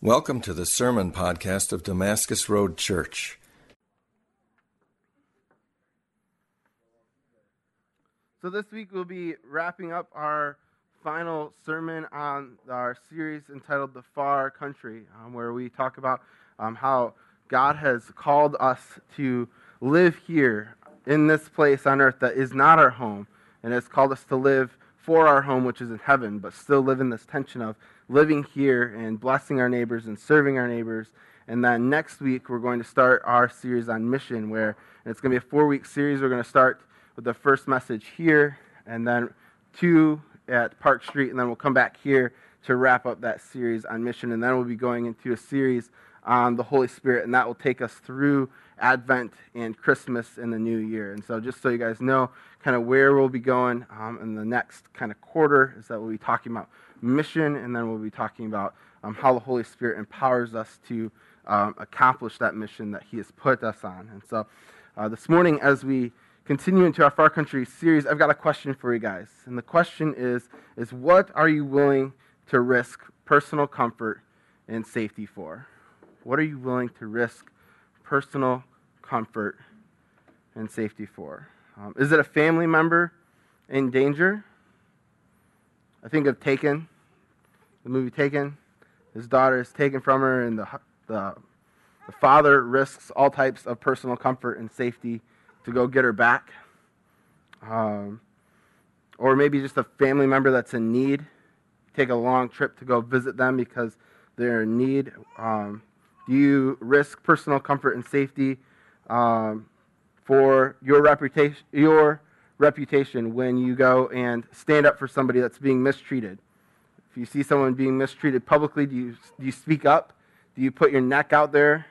Welcome to the Sermon Podcast of Damascus Road Church. So, this week we'll be wrapping up our final sermon on our series entitled The Far Country, um, where we talk about um, how God has called us to live here in this place on earth that is not our home, and has called us to live for our home, which is in heaven, but still live in this tension of living here and blessing our neighbors and serving our neighbors. And then next week, we're going to start our series on mission, where it's going to be a four week series. We're going to start with the first message here, and then two at Park Street, and then we'll come back here to wrap up that series on mission. And then we'll be going into a series on the Holy Spirit, and that will take us through Advent and Christmas in the new year. And so, just so you guys know, kind of where we'll be going um, in the next kind of quarter, is that we'll be talking about mission, and then we'll be talking about um, how the Holy Spirit empowers us to um, accomplish that mission that He has put us on. And so, uh, this morning, as we continue into our Far Country series, I've got a question for you guys. And the question is, is what are you willing to risk personal comfort and safety for? What are you willing to risk personal comfort and safety for? Um, is it a family member in danger? I think of Taken, the movie Taken. His daughter is taken from her, and the, the, the father risks all types of personal comfort and safety to go get her back. Um, or maybe just a family member that's in need. Take a long trip to go visit them because they're in need. Um, you risk personal comfort and safety um, for your reputation, your reputation when you go and stand up for somebody that's being mistreated. If you see someone being mistreated publicly, do you, do you speak up? Do you put your neck out there?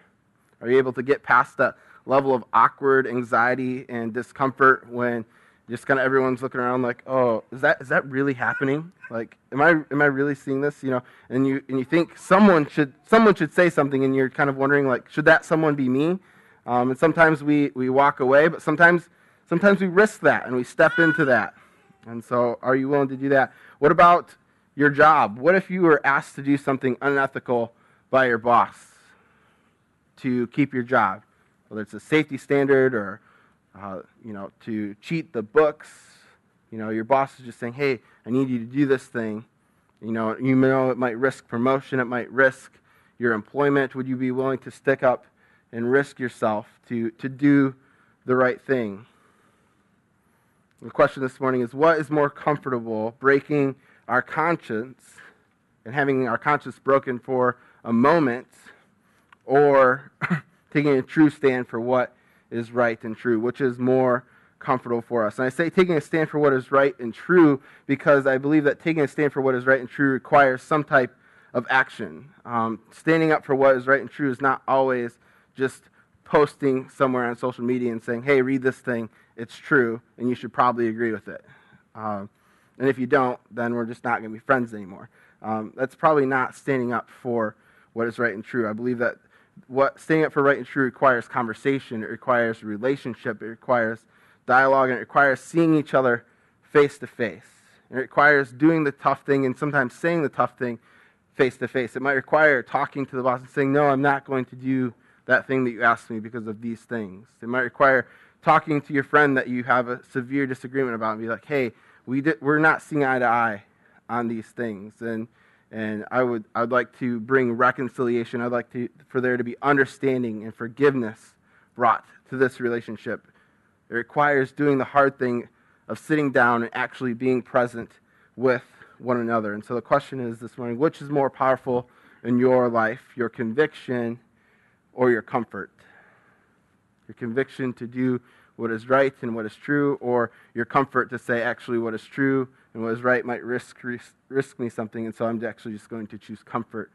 Are you able to get past that level of awkward anxiety and discomfort when just kind of everyone's looking around like, oh, is that is that really happening? Like, am I am I really seeing this? You know, and you and you think someone should someone should say something, and you're kind of wondering like, should that someone be me? Um, and sometimes we we walk away, but sometimes Sometimes we risk that and we step into that. And so, are you willing to do that? What about your job? What if you were asked to do something unethical by your boss to keep your job? Whether it's a safety standard or, uh, you know, to cheat the books. You know, your boss is just saying, hey, I need you to do this thing. You know, you know it might risk promotion, it might risk your employment. Would you be willing to stick up and risk yourself to, to do the right thing? The question this morning is what is more comfortable, breaking our conscience and having our conscience broken for a moment, or taking a true stand for what is right and true? Which is more comfortable for us? And I say taking a stand for what is right and true because I believe that taking a stand for what is right and true requires some type of action. Um, standing up for what is right and true is not always just posting somewhere on social media and saying, hey, read this thing it's true, and you should probably agree with it. Um, and if you don't, then we're just not going to be friends anymore. Um, that's probably not standing up for what is right and true. I believe that what standing up for right and true requires conversation, it requires relationship, it requires dialogue, and it requires seeing each other face to face. It requires doing the tough thing and sometimes saying the tough thing face to face. It might require talking to the boss and saying, No, I'm not going to do that thing that you asked me because of these things. It might require talking to your friend that you have a severe disagreement about and be like, hey, we we're not seeing eye to eye on these things. And, and I would, I would like to bring reconciliation. I'd like to, for there to be understanding and forgiveness brought to this relationship. It requires doing the hard thing of sitting down and actually being present with one another. And so the question is this morning which is more powerful in your life, your conviction or your comfort? Your conviction to do what is right and what is true, or your comfort to say actually what is true and what is right might risk, risk, risk me something, and so I'm actually just going to choose comfort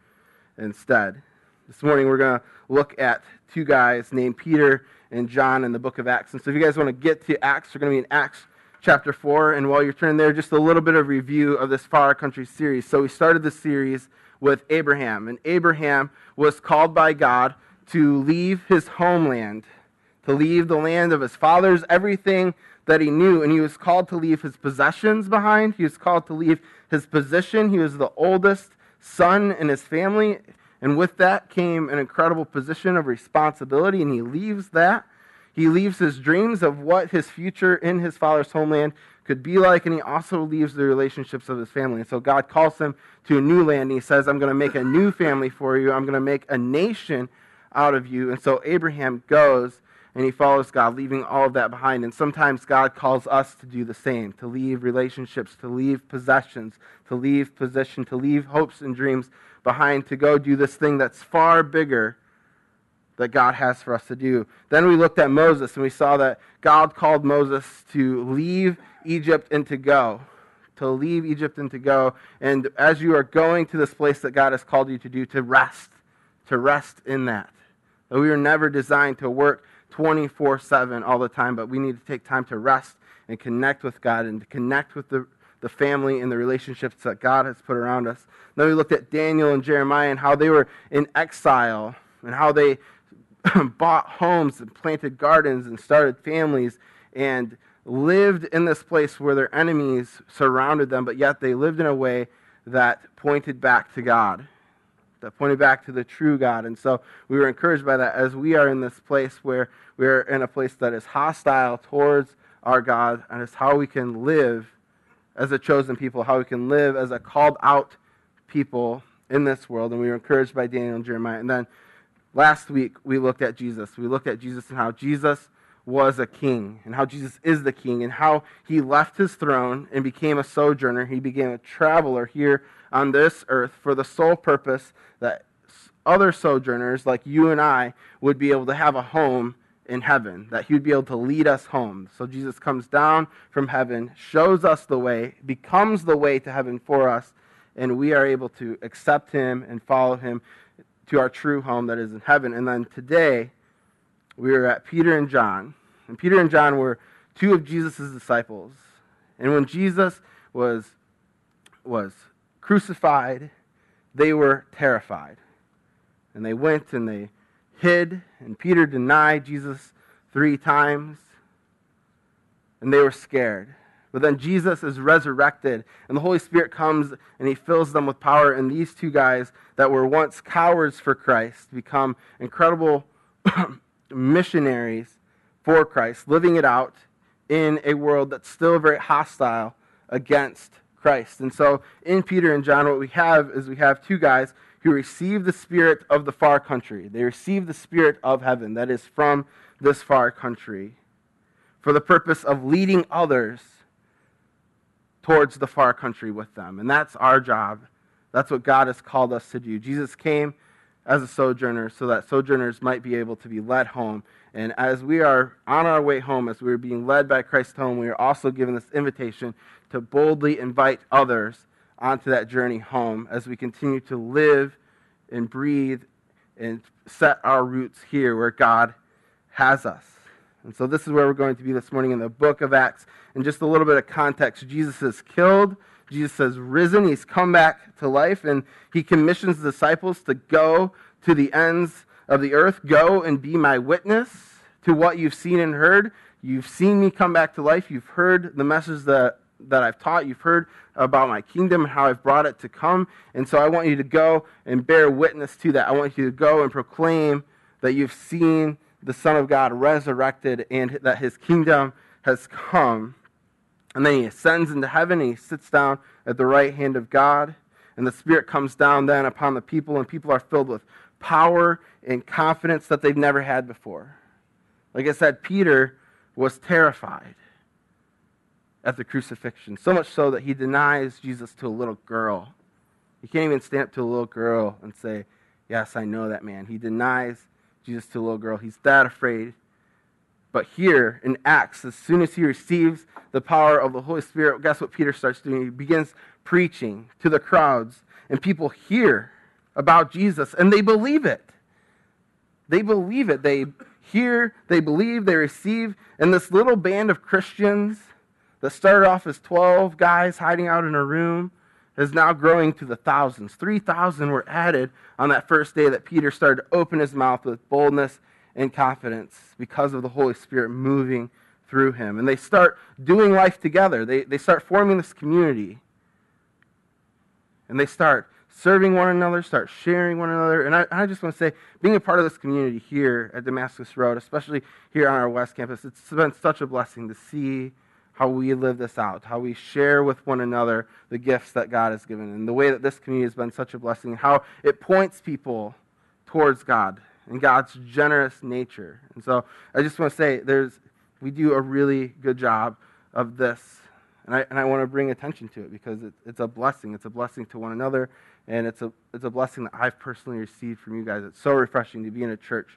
instead. This morning we're going to look at two guys named Peter and John in the book of Acts. And so if you guys want to get to Acts, we're going to be in Acts chapter 4. And while you're turning there, just a little bit of review of this Far Country series. So we started the series with Abraham. And Abraham was called by God to leave his homeland to leave the land of his fathers, everything that he knew. And he was called to leave his possessions behind. He was called to leave his position. He was the oldest son in his family. And with that came an incredible position of responsibility, and he leaves that. He leaves his dreams of what his future in his father's homeland could be like, and he also leaves the relationships of his family. And so God calls him to a new land, and he says, I'm going to make a new family for you. I'm going to make a nation out of you. And so Abraham goes and he follows God, leaving all of that behind. And sometimes God calls us to do the same, to leave relationships, to leave possessions, to leave position, to leave hopes and dreams behind, to go do this thing that's far bigger that God has for us to do. Then we looked at Moses and we saw that God called Moses to leave Egypt and to go. To leave Egypt and to go. And as you are going to this place that God has called you to do, to rest. To rest in that. That we were never designed to work 24 7 all the time, but we need to take time to rest and connect with God and to connect with the, the family and the relationships that God has put around us. Then we looked at Daniel and Jeremiah and how they were in exile and how they bought homes and planted gardens and started families and lived in this place where their enemies surrounded them, but yet they lived in a way that pointed back to God, that pointed back to the true God. And so we were encouraged by that as we are in this place where we're in a place that is hostile towards our God, and it's how we can live as a chosen people, how we can live as a called out people in this world. And we were encouraged by Daniel and Jeremiah. And then last week we looked at Jesus. We looked at Jesus and how Jesus was a king and how Jesus is the king and how he left his throne and became a sojourner. He became a traveler here on this earth for the sole purpose that other sojourners like you and I would be able to have a home in heaven, that he would be able to lead us home. So Jesus comes down from heaven, shows us the way, becomes the way to heaven for us, and we are able to accept him and follow him to our true home that is in heaven. And then today, we are at Peter and John. And Peter and John were two of Jesus' disciples. And when Jesus was, was crucified, they were terrified. And they went and they hid, and Peter denied Jesus three times. And they were scared. But then Jesus is resurrected, and the Holy Spirit comes and he fills them with power. And these two guys that were once cowards for Christ become incredible missionaries for Christ, living it out in a world that's still very hostile against Christ. And so in Peter and John, what we have is we have two guys who receive the spirit of the far country. They receive the spirit of heaven that is from this far country for the purpose of leading others towards the far country with them. And that's our job. That's what God has called us to do. Jesus came as a sojourner so that sojourners might be able to be led home. And as we are on our way home, as we are being led by Christ home, we are also given this invitation to boldly invite others onto that journey home as we continue to live and breathe and set our roots here where God has us. And so this is where we're going to be this morning in the book of Acts. In just a little bit of context, Jesus is killed Jesus has risen, he's come back to life, and he commissions the disciples to go to the ends of the earth. Go and be my witness to what you've seen and heard. You've seen me come back to life. You've heard the message that, that I've taught. You've heard about my kingdom and how I've brought it to come. And so I want you to go and bear witness to that. I want you to go and proclaim that you've seen the Son of God resurrected and that his kingdom has come. And then he ascends into heaven and he sits down at the right hand of God. And the Spirit comes down then upon the people, and people are filled with power and confidence that they've never had before. Like I said, Peter was terrified at the crucifixion, so much so that he denies Jesus to a little girl. He can't even stand up to a little girl and say, Yes, I know that man. He denies Jesus to a little girl. He's that afraid but here in Acts, as soon as he receives the power of the Holy Spirit, guess what Peter starts doing? He begins preaching to the crowds, and people hear about Jesus and they believe it. They believe it. They hear, they believe, they receive. And this little band of Christians that started off as 12 guys hiding out in a room is now growing to the thousands. 3,000 were added on that first day that Peter started to open his mouth with boldness and confidence because of the Holy Spirit moving through him. And they start doing life together. They, they start forming this community. And they start serving one another, start sharing one another. And I, I just want to say, being a part of this community here at Damascus Road, especially here on our West Campus, it's been such a blessing to see how we live this out, how we share with one another the gifts that God has given, and the way that this community has been such a blessing, how it points people towards God and God's generous nature. And so I just want to say there's we do a really good job of this. And I, and I want to bring attention to it because it, it's a blessing. It's a blessing to one another, and it's a, it's a blessing that I've personally received from you guys. It's so refreshing to be in a church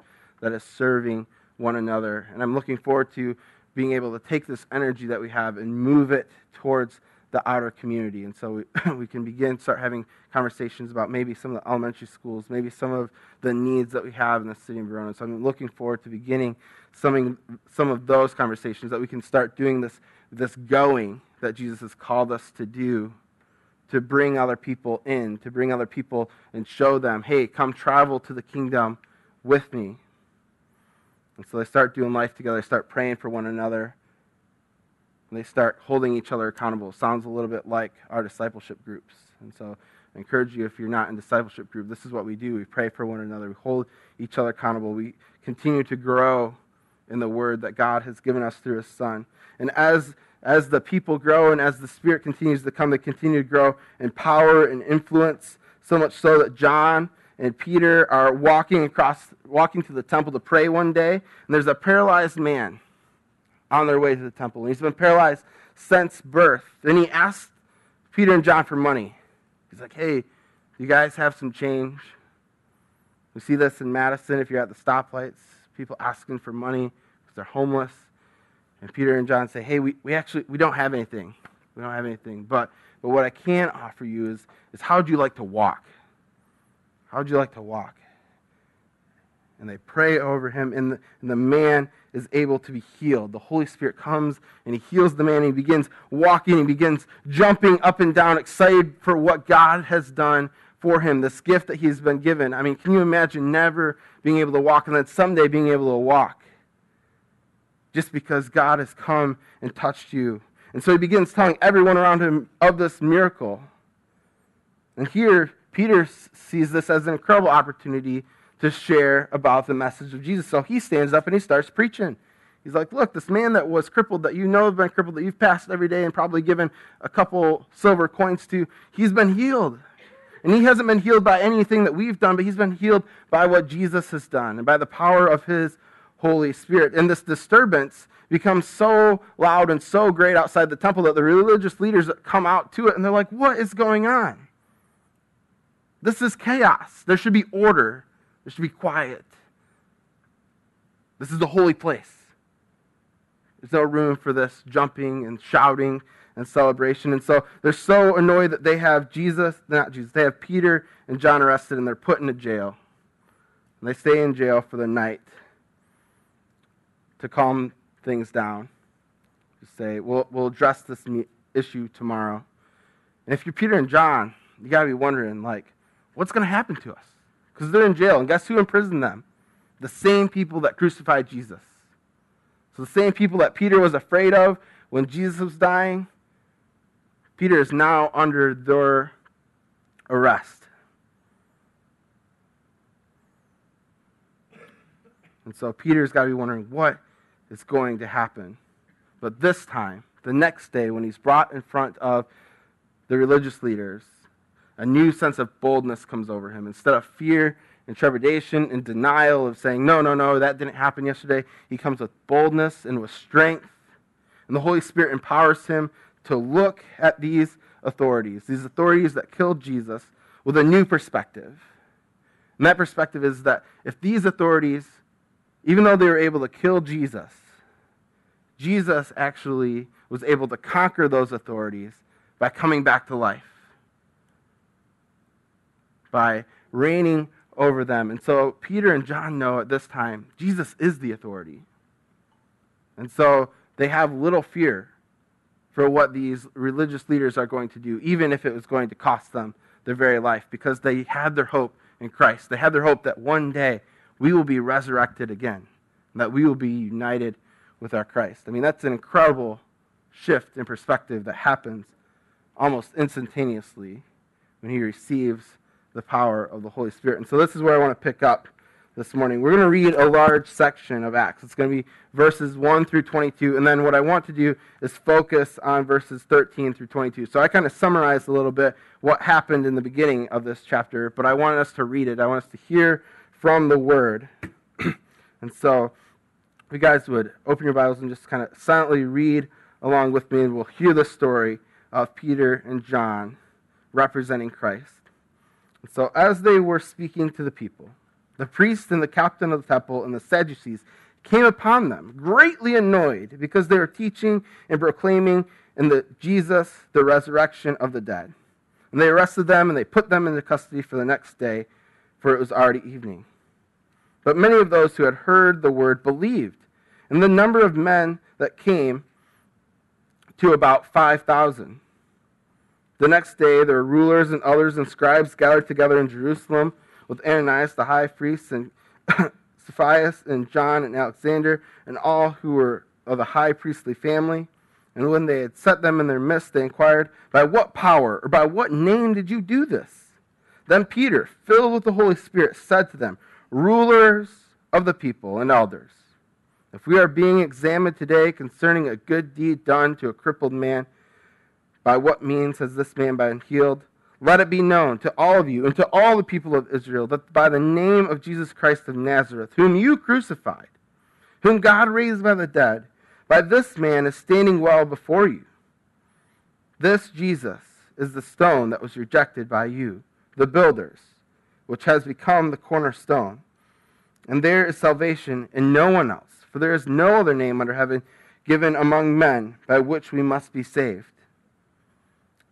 that is serving one another. And I'm looking forward to being able to take this energy that we have and move it towards the outer community. And so we, we can begin start having conversations about maybe some of the elementary schools, maybe some of the needs that we have in the city of Verona. So I'm looking forward to beginning some, some of those conversations that we can start doing this, this going that Jesus has called us to do to bring other people in, to bring other people and show them, hey, come travel to the kingdom with me. And so they start doing life together, they start praying for one another, and they start holding each other accountable. Sounds a little bit like our discipleship groups. And so I encourage you, if you're not in discipleship group, this is what we do. We pray for one another, we hold each other accountable, we continue to grow in the word that God has given us through his Son. And as as the people grow and as the Spirit continues to come, they continue to grow in power and influence, so much so that John and Peter are walking across, walking to the temple to pray one day, and there's a paralyzed man on their way to the temple. And he's been paralyzed since birth. Then he asks Peter and John for money. He's like, hey, you guys have some change? We see this in Madison if you're at the stoplights, people asking for money because they're homeless. And Peter and John say, hey, we, we actually we don't have anything. We don't have anything. But but what I can offer you is, is how would you like to walk? How would you like to walk? And they pray over him, and the, and the man is able to be healed. The Holy Spirit comes and he heals the man, and he begins walking, he begins jumping up and down, excited for what God has done for him, this gift that he's been given. I mean, can you imagine never being able to walk and then someday being able to walk? just because God has come and touched you. And so he begins telling everyone around him of this miracle. And here, Peter sees this as an incredible opportunity to share about the message of Jesus. So he stands up and he starts preaching. He's like, Look, this man that was crippled, that you know have been crippled, that you've passed every day and probably given a couple silver coins to, he's been healed. And he hasn't been healed by anything that we've done, but he's been healed by what Jesus has done and by the power of his Holy Spirit. And this disturbance becomes so loud and so great outside the temple that the religious leaders come out to it and they're like, What is going on? This is chaos. There should be order, there should be quiet. This is the holy place. There's no room for this jumping and shouting and celebration. And so they're so annoyed that they have Jesus, not Jesus, they have Peter and John arrested and they're put into jail. And they stay in jail for the night to calm things down. To say, we'll, we'll address this issue tomorrow. And if you're Peter and John, you got to be wondering, like, what's going to happen to us? Because they're in jail. And guess who imprisoned them? The same people that crucified Jesus. So the same people that Peter was afraid of when Jesus was dying, Peter is now under their arrest. And so Peter's got to be wondering, what is going to happen. But this time, the next day, when he's brought in front of the religious leaders, a new sense of boldness comes over him. Instead of fear and trepidation and denial of saying, no, no, no, that didn't happen yesterday, he comes with boldness and with strength. And the Holy Spirit empowers him to look at these authorities, these authorities that killed Jesus, with a new perspective. And that perspective is that if these authorities even though they were able to kill Jesus, Jesus actually was able to conquer those authorities by coming back to life, by reigning over them. And so Peter and John know at this time Jesus is the authority. And so they have little fear for what these religious leaders are going to do, even if it was going to cost them their very life, because they had their hope in Christ. They had their hope that one day we will be resurrected again, that we will be united with our Christ. I mean, that's an incredible shift in perspective that happens almost instantaneously when he receives the power of the Holy Spirit. And so this is where I want to pick up this morning. We're going to read a large section of Acts. It's going to be verses 1 through 22. And then what I want to do is focus on verses 13 through 22. So I kind of summarized a little bit what happened in the beginning of this chapter, but I wanted us to read it. I want us to hear from the Word. and so if you guys would open your Bibles and just kind of silently read along with me, and we'll hear the story of Peter and John representing Christ. So as they were speaking to the people, the priest and the captain of the temple and the Sadducees came upon them, greatly annoyed because they were teaching and proclaiming in the Jesus the resurrection of the dead. And they arrested them and they put them into custody for the next day, for it was already evening. But many of those who had heard the word believed, and the number of men that came to about 5,000. The next day, were rulers and others and scribes gathered together in Jerusalem with Annas the high priest and Caiaphas and John and Alexander and all who were of the high priestly family. And when they had set them in their midst, they inquired, By what power or by what name did you do this? Then Peter, filled with the Holy Spirit, said to them, Rulers of the people and elders, if we are being examined today concerning a good deed done to a crippled man, by what means has this man been healed? Let it be known to all of you and to all the people of Israel that by the name of Jesus Christ of Nazareth, whom you crucified, whom God raised by the dead, by this man is standing well before you. This Jesus is the stone that was rejected by you, the builders, which has become the cornerstone. And there is salvation in no one else, for there is no other name under heaven given among men by which we must be saved.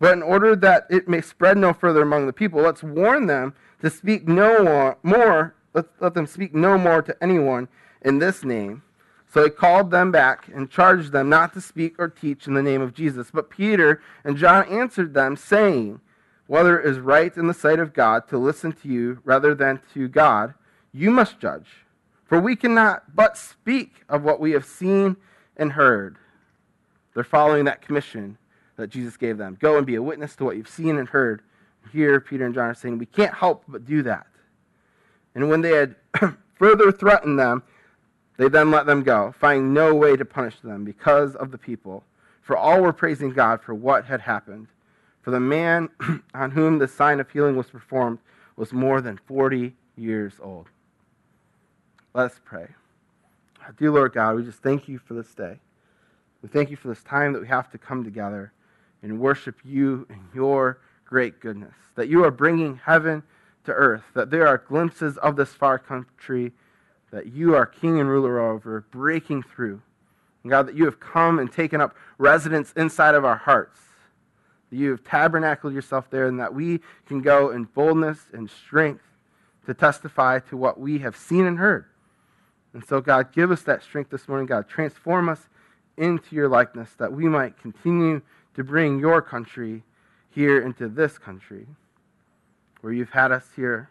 But in order that it may spread no further among the people, let's warn them to speak no more, let, let them speak no more to anyone in this name. So he called them back and charged them not to speak or teach in the name of Jesus. But Peter and John answered them, saying, Whether it is right in the sight of God to listen to you rather than to God, you must judge. For we cannot but speak of what we have seen and heard. They're following that commission that Jesus gave them. Go and be a witness to what you've seen and heard. Here, Peter and John are saying, We can't help but do that. And when they had further threatened them, they then let them go, finding no way to punish them because of the people. For all were praising God for what had happened. For the man on whom the sign of healing was performed was more than 40 years old. Let us pray. Dear Lord God, we just thank you for this day. We thank you for this time that we have to come together and worship you and your great goodness. That you are bringing heaven to earth, that there are glimpses of this far country that you are king and ruler over, breaking through. And God, that you have come and taken up residence inside of our hearts. That you have tabernacled yourself there, and that we can go in boldness and strength to testify to what we have seen and heard. And so, God, give us that strength this morning. God, transform us into your likeness that we might continue to bring your country here into this country where you've had us here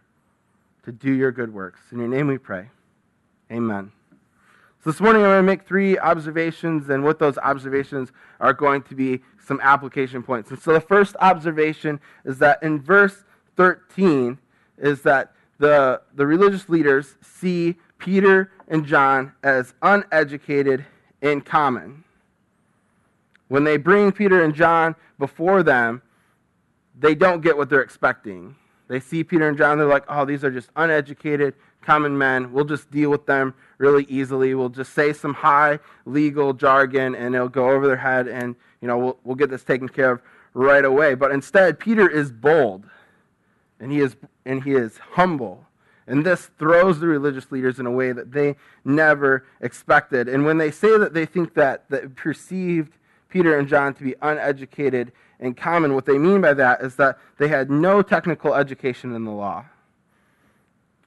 to do your good works. In your name we pray. Amen. So this morning I'm going to make three observations, and with those observations are going to be some application points. And so the first observation is that in verse 13 is that the, the religious leaders see Peter and John as uneducated and common. When they bring Peter and John before them, they don't get what they're expecting. They see Peter and John, they're like, oh, these are just uneducated, common men. We'll just deal with them really easily. We'll just say some high legal jargon and it'll go over their head and, you know, we'll, we'll get this taken care of right away. But instead, Peter is bold and he is, and he is humble. And this throws the religious leaders in a way that they never expected. And when they say that they think that, that perceived Peter and John to be uneducated in common. What they mean by that is that they had no technical education in the law.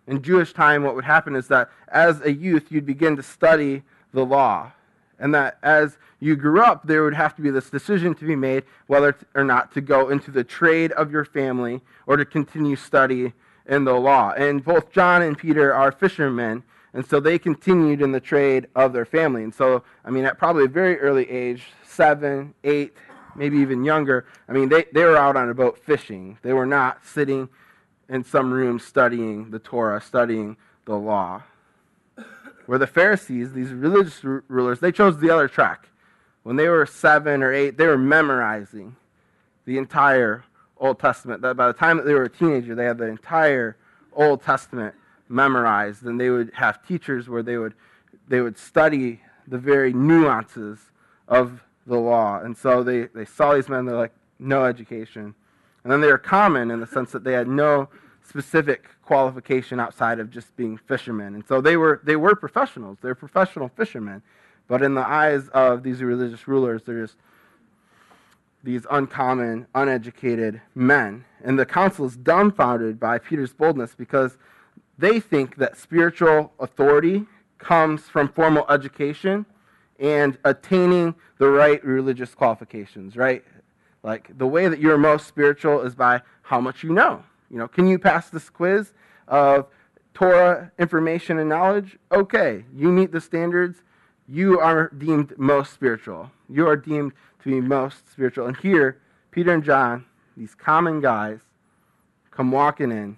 In Jewish time, what would happen is that as a youth, you'd begin to study the law. And that as you grew up, there would have to be this decision to be made whether or not to go into the trade of your family or to continue study in the law. And both John and Peter are fishermen, and so they continued in the trade of their family. And so, I mean, at probably a very early age, seven, eight, maybe even younger, I mean, they, they were out on a boat fishing. They were not sitting in some room studying the Torah, studying the law. Where the Pharisees, these religious rulers, they chose the other track. When they were seven or eight, they were memorizing the entire Old Testament. That by the time that they were a teenager, they had the entire Old Testament memorized, and they would have teachers where they would they would study the very nuances of the law. And so they, they saw these men, they're like, no education. And then they were common in the sense that they had no specific qualification outside of just being fishermen. And so they were, they were professionals. They're professional fishermen. But in the eyes of these religious rulers, they're just these uncommon, uneducated men. And the council is dumbfounded by Peter's boldness because they think that spiritual authority comes from formal education and attaining the right religious qualifications, right? Like the way that you're most spiritual is by how much you know. You know, can you pass this quiz of Torah information and knowledge? Okay, you meet the standards. You are deemed most spiritual. You are deemed to be most spiritual. And here, Peter and John, these common guys, come walking in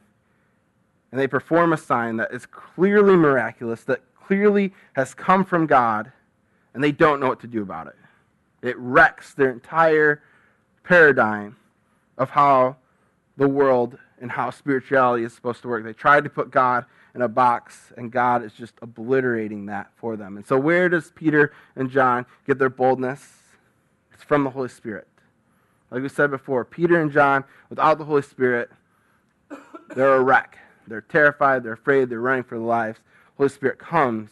and they perform a sign that is clearly miraculous, that clearly has come from God, and they don't know what to do about it. It wrecks their entire paradigm of how the world and how spirituality is supposed to work. They tried to put God in a box, and God is just obliterating that for them. And so, where does Peter and John get their boldness? It's from the Holy Spirit. Like we said before, Peter and John, without the Holy Spirit, they're a wreck. They're terrified, they're afraid, they're running for their lives. Holy Spirit comes,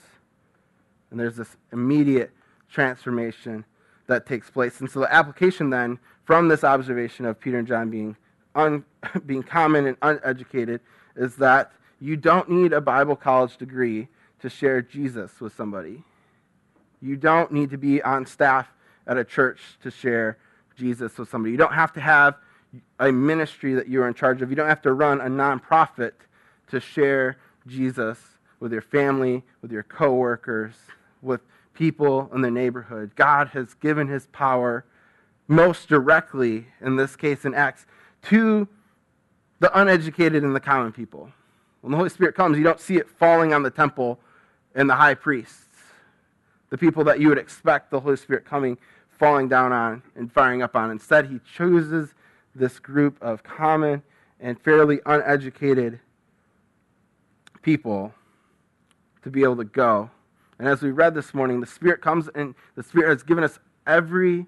and there's this immediate transformation that takes place. And so the application then from this observation of Peter and John being un, being common and uneducated is that you don't need a Bible college degree to share Jesus with somebody. You don't need to be on staff at a church to share Jesus with somebody. You don't have to have a ministry that you're in charge of. You don't have to run a nonprofit to share Jesus with your family, with your coworkers, with people in the neighborhood. God has given his power most directly, in this case in Acts, to the uneducated and the common people. When the Holy Spirit comes, you don't see it falling on the temple and the high priests, the people that you would expect the Holy Spirit coming, falling down on, and firing up on. Instead, he chooses this group of common and fairly uneducated people to be able to go. And as we read this morning, the Spirit comes and the Spirit has given us every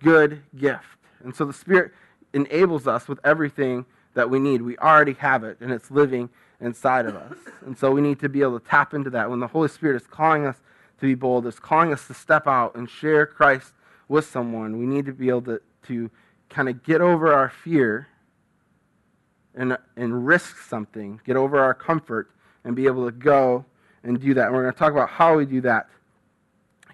good gift. And so the Spirit enables us with everything that we need. We already have it, and it's living inside of us. And so we need to be able to tap into that. When the Holy Spirit is calling us to be bold, is calling us to step out and share Christ with someone, we need to be able to, to kind of get over our fear and, and risk something, get over our comfort, and be able to go and do that. And we're going to talk about how we do that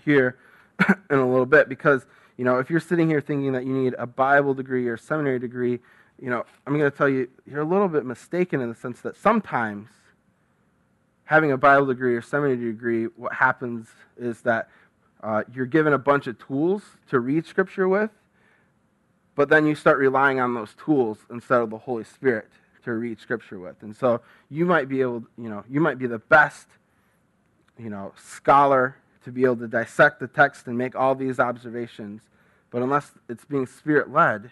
here in a little bit because, you know, if you're sitting here thinking that you need a Bible degree or seminary degree, you know, I'm going to tell you, you're a little bit mistaken in the sense that sometimes having a Bible degree or seminary degree, what happens is that uh, you're given a bunch of tools to read Scripture with, but then you start relying on those tools instead of the Holy Spirit to read Scripture with. And so you might be able, you know, you might be the best, you know, scholar to be able to dissect the text and make all these observations, but unless it's being Spirit led,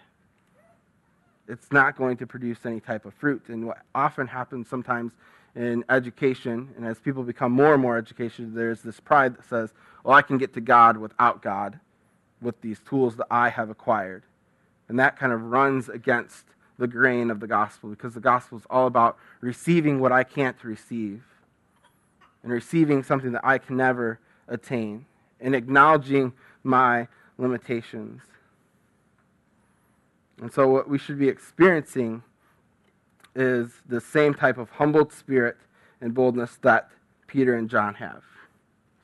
it's not going to produce any type of fruit. And what often happens sometimes in education, and as people become more and more educated, there's this pride that says, well, I can get to God without God with these tools that I have acquired. And that kind of runs against the grain of the gospel because the gospel is all about receiving what I can't receive and receiving something that I can never attain and acknowledging my limitations. And so, what we should be experiencing is the same type of humbled spirit and boldness that Peter and John have.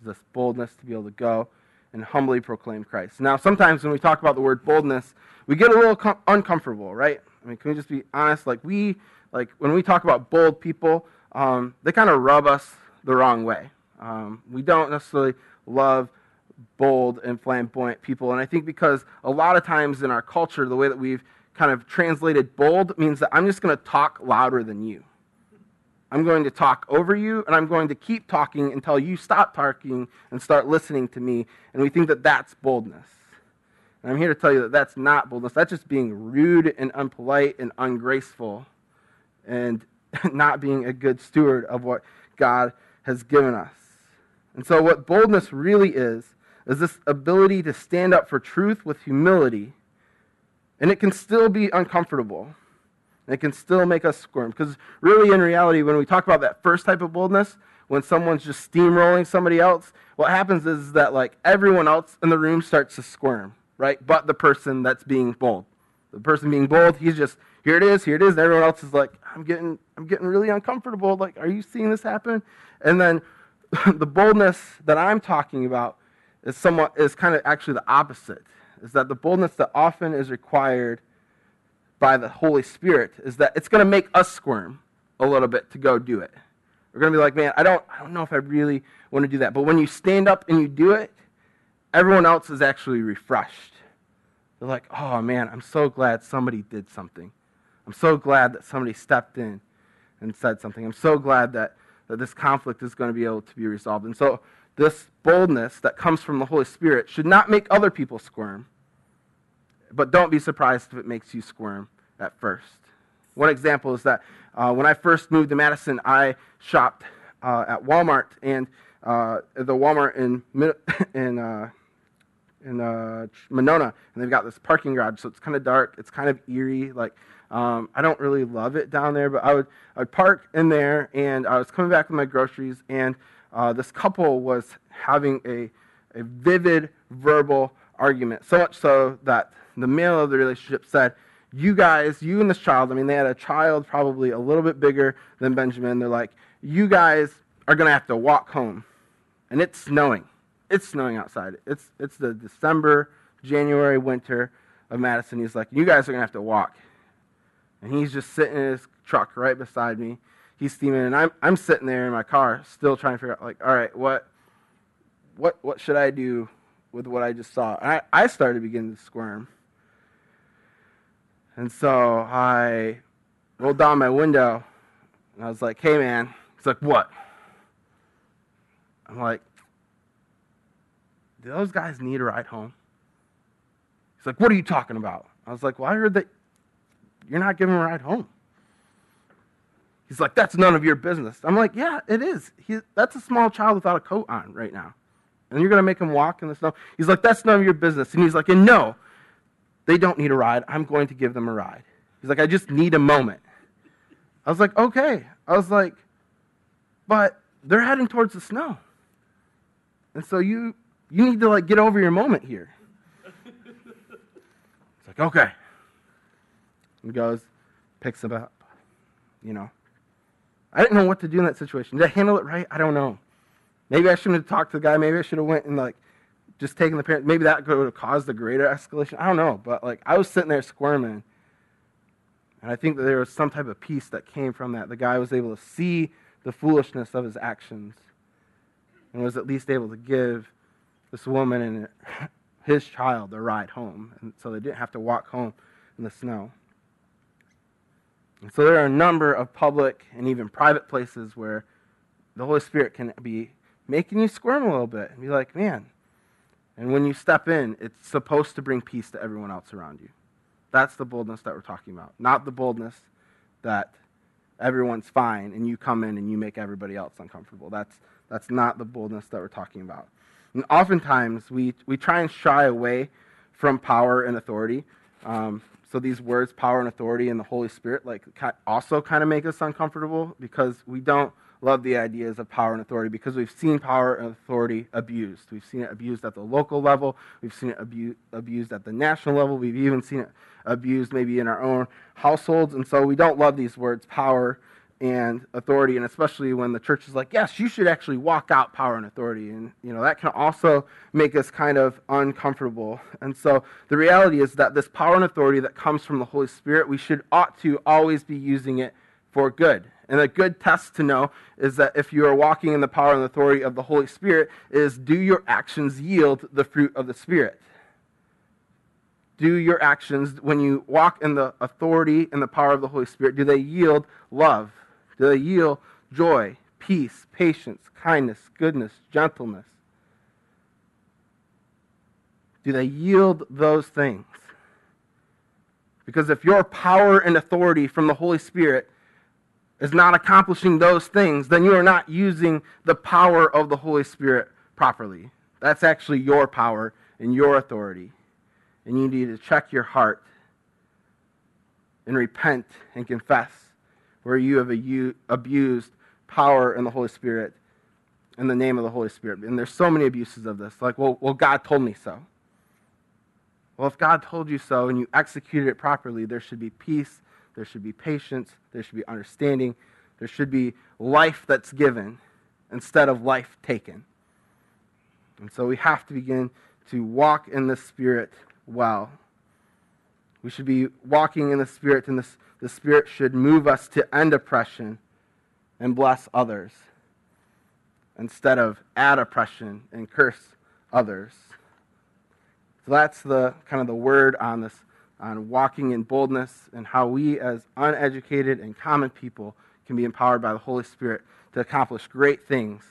This boldness to be able to go and humbly proclaim Christ. Now, sometimes when we talk about the word boldness, we get a little com- uncomfortable, right? I mean, can we just be honest? Like we, like when we talk about bold people, um, they kind of rub us the wrong way. Um, we don't necessarily love bold and flamboyant people, and I think because a lot of times in our culture, the way that we've kind of translated bold means that I'm just going to talk louder than you. I'm going to talk over you, and I'm going to keep talking until you stop talking and start listening to me. And we think that that's boldness. And I'm here to tell you that that's not boldness. That's just being rude and unpolite and ungraceful and not being a good steward of what God has given us. And so, what boldness really is, is this ability to stand up for truth with humility. And it can still be uncomfortable. And it can still make us squirm. Because really, in reality, when we talk about that first type of boldness, when someone's just steamrolling somebody else, what happens is that like everyone else in the room starts to squirm, right? But the person that's being bold. The person being bold, he's just here it is, here it is. And everyone else is like, I'm getting, I'm getting really uncomfortable. Like, are you seeing this happen? And then the boldness that I'm talking about is somewhat is kind of actually the opposite. Is that the boldness that often is required by the Holy Spirit is that it's going to make us squirm a little bit to go do it. We're going to be like, man, I don't, I don't know if I really want to do that. But when you stand up and you do it, everyone else is actually refreshed. They're like, oh man, I'm so glad somebody did something. I'm so glad that somebody stepped in and said something. I'm so glad that, that this conflict is going to be able to be resolved. And so, this boldness that comes from the Holy Spirit should not make other people squirm, but don't be surprised if it makes you squirm at first. One example is that uh, when I first moved to Madison, I shopped uh, at Walmart, and uh, the Walmart in in uh, in uh, Monona, and they've got this parking garage, so it's kind of dark, it's kind of eerie. Like um, I don't really love it down there, but I would I would park in there, and I was coming back with my groceries, and uh, this couple was having a a vivid verbal argument, so much so that the male of the relationship said, You guys, you and this child, I mean, they had a child probably a little bit bigger than Benjamin. They're like, You guys are going to have to walk home. And it's snowing. It's snowing outside. It's, it's the December, January, winter of Madison. He's like, You guys are going to have to walk. And he's just sitting in his truck right beside me. He's steaming, and I'm, I'm sitting there in my car still trying to figure out, like, all right, what, what, what should I do with what I just saw? I, I started beginning to squirm. And so I rolled down my window and I was like, hey man. He's like, what? I'm like, do those guys need a ride home? He's like, what are you talking about? I was like, well, I heard that you're not giving him a ride home. He's like, that's none of your business. I'm like, yeah, it is. He, that's a small child without a coat on right now. And you're going to make him walk in the snow? He's like, that's none of your business. And he's like, and no, they don't need a ride. I'm going to give them a ride. He's like, I just need a moment. I was like, okay. I was like, but they're heading towards the snow. And so you you need to like get over your moment here. It's like, okay. He goes, picks him up. You know. I didn't know what to do in that situation. Did I handle it right? I don't know. Maybe I shouldn't have talked to the guy. Maybe I should have went and like just taken the parent, maybe that could have caused a greater escalation. I don't know, but like I was sitting there squirming, and I think that there was some type of peace that came from that. The guy was able to see the foolishness of his actions, and was at least able to give this woman and his child a ride home, and so they didn't have to walk home in the snow. And so there are a number of public and even private places where the Holy Spirit can be making you squirm a little bit and be like, man, and when you step in, it's supposed to bring peace to everyone else around you. That's the boldness that we're talking about. Not the boldness that everyone's fine and you come in and you make everybody else uncomfortable. That's, that's not the boldness that we're talking about. And oftentimes, we, we try and shy away from power and authority. Um, so these words, power and authority and the Holy Spirit, like also kind of make us uncomfortable because we don't love the ideas of power and authority because we've seen power and authority abused. We've seen it abused at the local level, we've seen it abu- abused at the national level, we've even seen it abused maybe in our own households. And so we don't love these words, power and authority, and especially when the church is like, yes, you should actually walk out power and authority. And, you know, that can also make us kind of uncomfortable. And so the reality is that this power and authority that comes from the Holy Spirit, we should ought to always be using it for good. And a good test to know is that if you are walking in the power and authority of the Holy Spirit, is do your actions yield the fruit of the Spirit? Do your actions, when you walk in the authority and the power of the Holy Spirit, do they yield love? Do they yield joy, peace, patience, kindness, goodness, gentleness? Do they yield those things? Because if your power and authority from the Holy Spirit is not accomplishing those things, then you are not using the power of the Holy Spirit properly. That's actually your power and your authority. And you need to check your heart and repent and confess where you have abused power in the Holy Spirit in the name of the Holy Spirit. And there's so many abuses of this. Like, well, well, God told me so. Well, if God told you so and you executed it properly, there should be peace, there should be patience, there should be understanding, there should be life that's given instead of life taken. And so we have to begin to walk in the Spirit well. We should be walking in the Spirit, in this the Spirit should move us to end oppression and bless others instead of add oppression and curse others. So that's the kind of the word on this on walking in boldness and how we as uneducated and common people can be empowered by the Holy Spirit to accomplish great things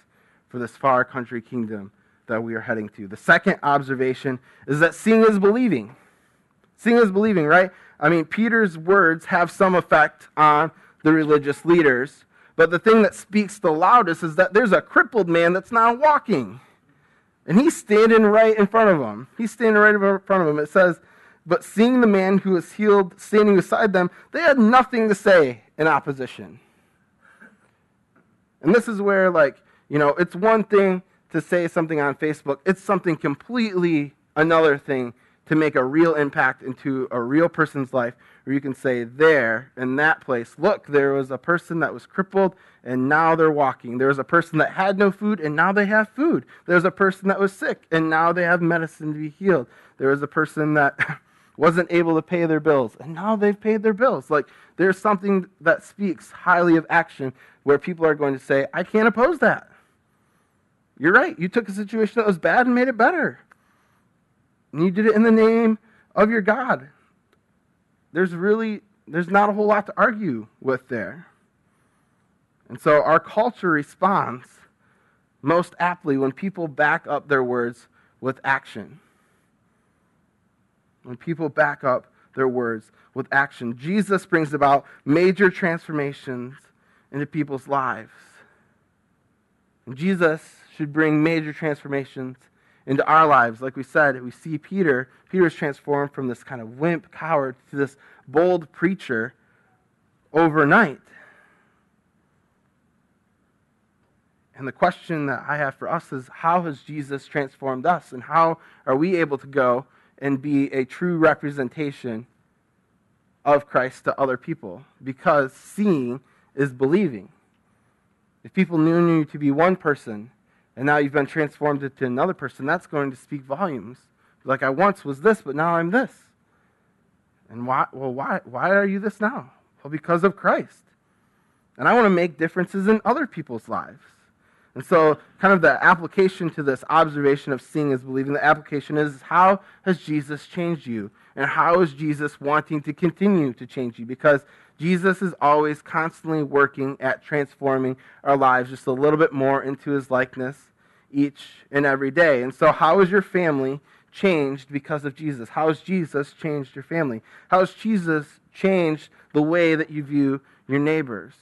for this far country kingdom that we are heading to. The second observation is that seeing is believing. Seeing is believing, right? I mean, Peter's words have some effect on the religious leaders, but the thing that speaks the loudest is that there's a crippled man that's now walking. And he's standing right in front of them. He's standing right in front of them. It says, But seeing the man who was healed standing beside them, they had nothing to say in opposition. And this is where, like, you know, it's one thing to say something on Facebook, it's something completely another thing to make a real impact into a real person's life, where you can say, there, in that place, look, there was a person that was crippled and now they're walking. There was a person that had no food and now they have food. There's a person that was sick and now they have medicine to be healed. There was a person that wasn't able to pay their bills and now they've paid their bills. Like, there's something that speaks highly of action where people are going to say, I can't oppose that. You're right. You took a situation that was bad and made it better. And you did it in the name of your God. There's really there's not a whole lot to argue with there. And so our culture responds most aptly when people back up their words with action. When people back up their words with action. Jesus brings about major transformations into people's lives. And Jesus should bring major transformations into our lives. Like we said, we see Peter. Peter is transformed from this kind of wimp coward to this bold preacher overnight. And the question that I have for us is how has Jesus transformed us? And how are we able to go and be a true representation of Christ to other people? Because seeing is believing. If people knew you to be one person, and now you've been transformed into another person, that's going to speak volumes. Like I once was this, but now I'm this. And why? Well, why? Why are you this now? Well, because of Christ. And I want to make differences in other people's lives. And so, kind of the application to this observation of seeing is believing, the application is how has Jesus changed you? And how is Jesus wanting to continue to change you? Because Jesus is always constantly working at transforming our lives just a little bit more into his likeness each and every day. And so, how is your family changed because of Jesus? How has Jesus changed your family? How has Jesus changed the way that you view your neighbors?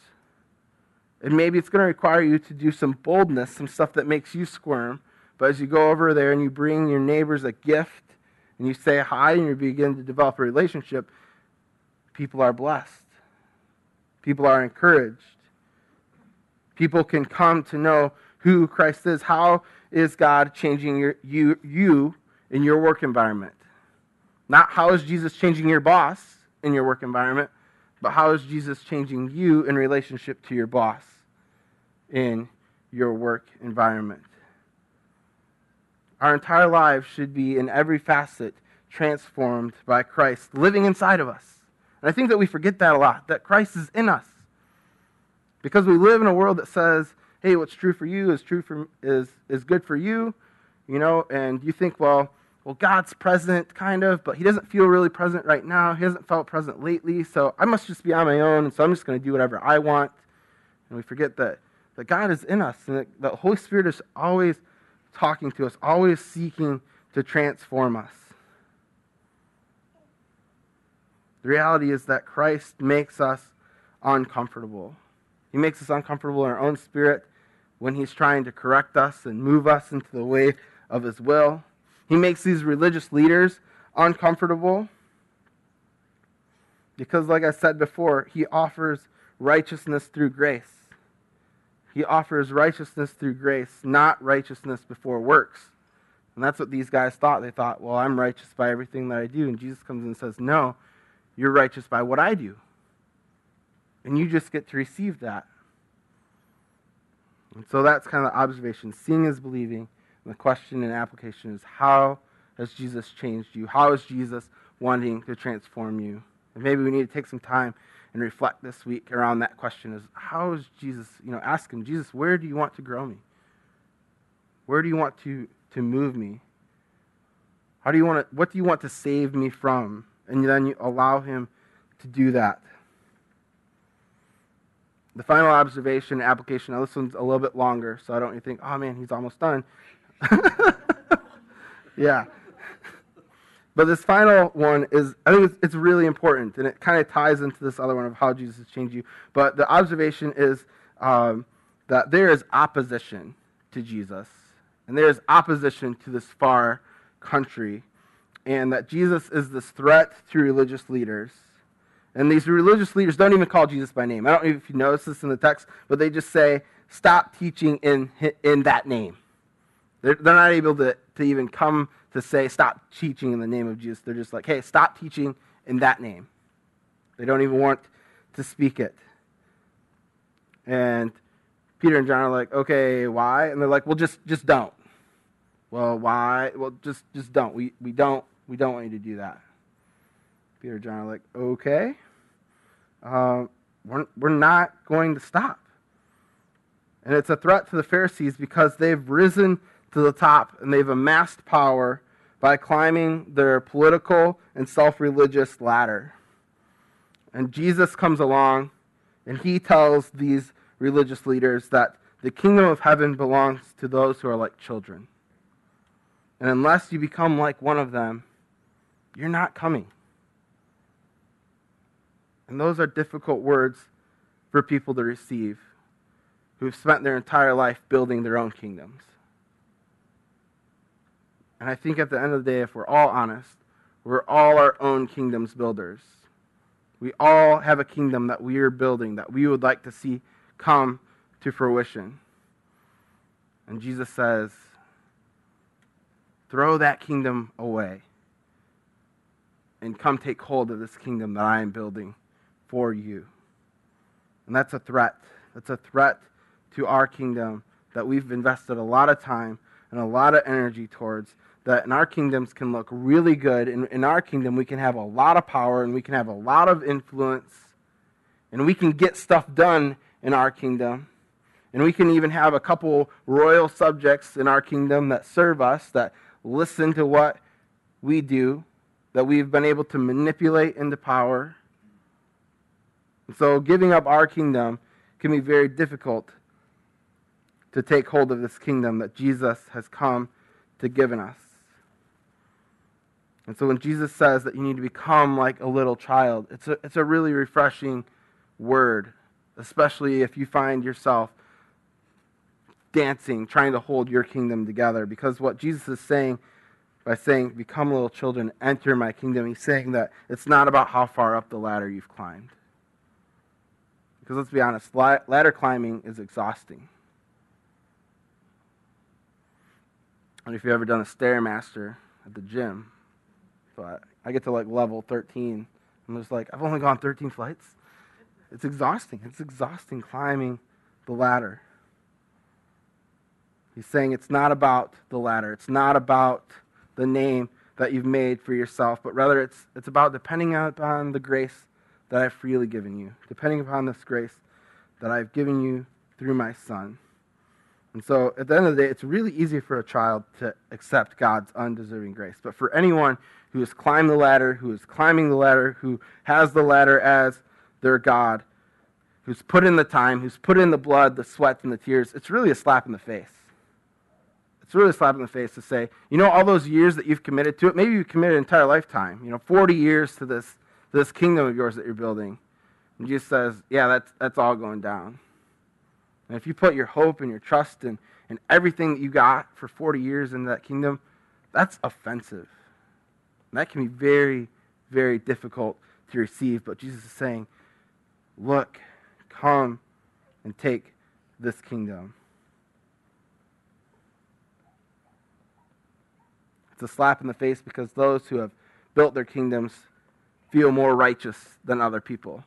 And maybe it's going to require you to do some boldness, some stuff that makes you squirm. But as you go over there and you bring your neighbors a gift and you say hi and you begin to develop a relationship, people are blessed. People are encouraged. People can come to know who Christ is. How is God changing your, you, you in your work environment? Not how is Jesus changing your boss in your work environment, but how is Jesus changing you in relationship to your boss in your work environment? Our entire lives should be in every facet transformed by Christ living inside of us. And I think that we forget that a lot, that Christ is in us. Because we live in a world that says, hey, what's true for you is true for is is good for you, you know, and you think, well, well, God's present, kind of, but he doesn't feel really present right now. He hasn't felt present lately, so I must just be on my own, and so I'm just going to do whatever I want. And we forget that, that God is in us, and that the Holy Spirit is always talking to us, always seeking to transform us. The reality is that Christ makes us uncomfortable. He makes us uncomfortable in our own spirit when he's trying to correct us and move us into the way of his will. He makes these religious leaders uncomfortable because, like I said before, he offers righteousness through grace. He offers righteousness through grace, not righteousness before works. And that's what these guys thought. They thought, well, I'm righteous by everything that I do. And Jesus comes and says, no, you're righteous by what I do. And you just get to receive that. And so that's kind of the observation. Seeing is believing. And the question and application is how has Jesus changed you? How is Jesus wanting to transform you? And maybe we need to take some time and reflect this week around that question is how is Jesus, you know, ask him, Jesus, where do you want to grow me? Where do you want to, to move me? How do you want to, what do you want to save me from? And then you allow him to do that. The final observation application, now this one's a little bit longer, so I don't think, oh man, he's almost done. yeah. But this final one is, I think it's, it's really important, and it kind of ties into this other one of how Jesus has changed you. But the observation is um, that there is opposition to Jesus, and there is opposition to this far country, and that Jesus is this threat to religious leaders. And these religious leaders don't even call Jesus by name. I don't know if you notice this in the text, but they just say, stop teaching in, in that name. They're, they're not able to, to even come to say, stop teaching in the name of Jesus. They're just like, hey, stop teaching in that name. They don't even want to speak it. And Peter and John are like, okay, why? And they're like, well, just, just don't. Well, why? Well, just, just don't. We, we don't, we don't want you to do that. Peter and John are like, okay, uh, we're, we're not going to stop. And it's a threat to the Pharisees because they've risen to the top, and they've amassed power by climbing their political and self religious ladder. And Jesus comes along and he tells these religious leaders that the kingdom of heaven belongs to those who are like children. And unless you become like one of them, you're not coming. And those are difficult words for people to receive who've spent their entire life building their own kingdoms. And I think at the end of the day, if we're all honest, we're all our own kingdom's builders. We all have a kingdom that we are building that we would like to see come to fruition. And Jesus says, throw that kingdom away and come take hold of this kingdom that I am building for you. And that's a threat. That's a threat to our kingdom that we've invested a lot of time and a lot of energy towards that in our kingdoms can look really good. In, in our kingdom, we can have a lot of power and we can have a lot of influence and we can get stuff done in our kingdom. And we can even have a couple royal subjects in our kingdom that serve us, that listen to what we do, that we've been able to manipulate into power. And so giving up our kingdom can be very difficult to take hold of this kingdom that Jesus has come to give in us. And so when Jesus says that you need to become like a little child, it's a, it's a really refreshing word, especially if you find yourself dancing, trying to hold your kingdom together. Because what Jesus is saying by saying, Become little children, enter my kingdom, he's saying that it's not about how far up the ladder you've climbed. Because let's be honest, ladder climbing is exhausting. And if you've ever done a Stairmaster at the gym, but I get to like level 13. I'm just like, I've only gone 13 flights. It's exhausting. It's exhausting climbing the ladder. He's saying it's not about the ladder. It's not about the name that you've made for yourself, but rather it's, it's about depending upon the grace that I've freely given you, depending upon this grace that I've given you through my Son. And so at the end of the day, it's really easy for a child to accept God's undeserving grace. But for anyone who has climbed the ladder, who is climbing the ladder, who has the ladder as their God, who's put in the time, who's put in the blood, the sweat, and the tears, it's really a slap in the face. It's really a slap in the face to say, you know, all those years that you've committed to it, maybe you've committed an entire lifetime, you know, 40 years to this, this kingdom of yours that you're building. And Jesus says, yeah, that's, that's all going down. And if you put your hope and your trust and, and everything that you got for 40 years in that kingdom, that's offensive. And that can be very, very difficult to receive. But Jesus is saying, look, come and take this kingdom. It's a slap in the face because those who have built their kingdoms feel more righteous than other people.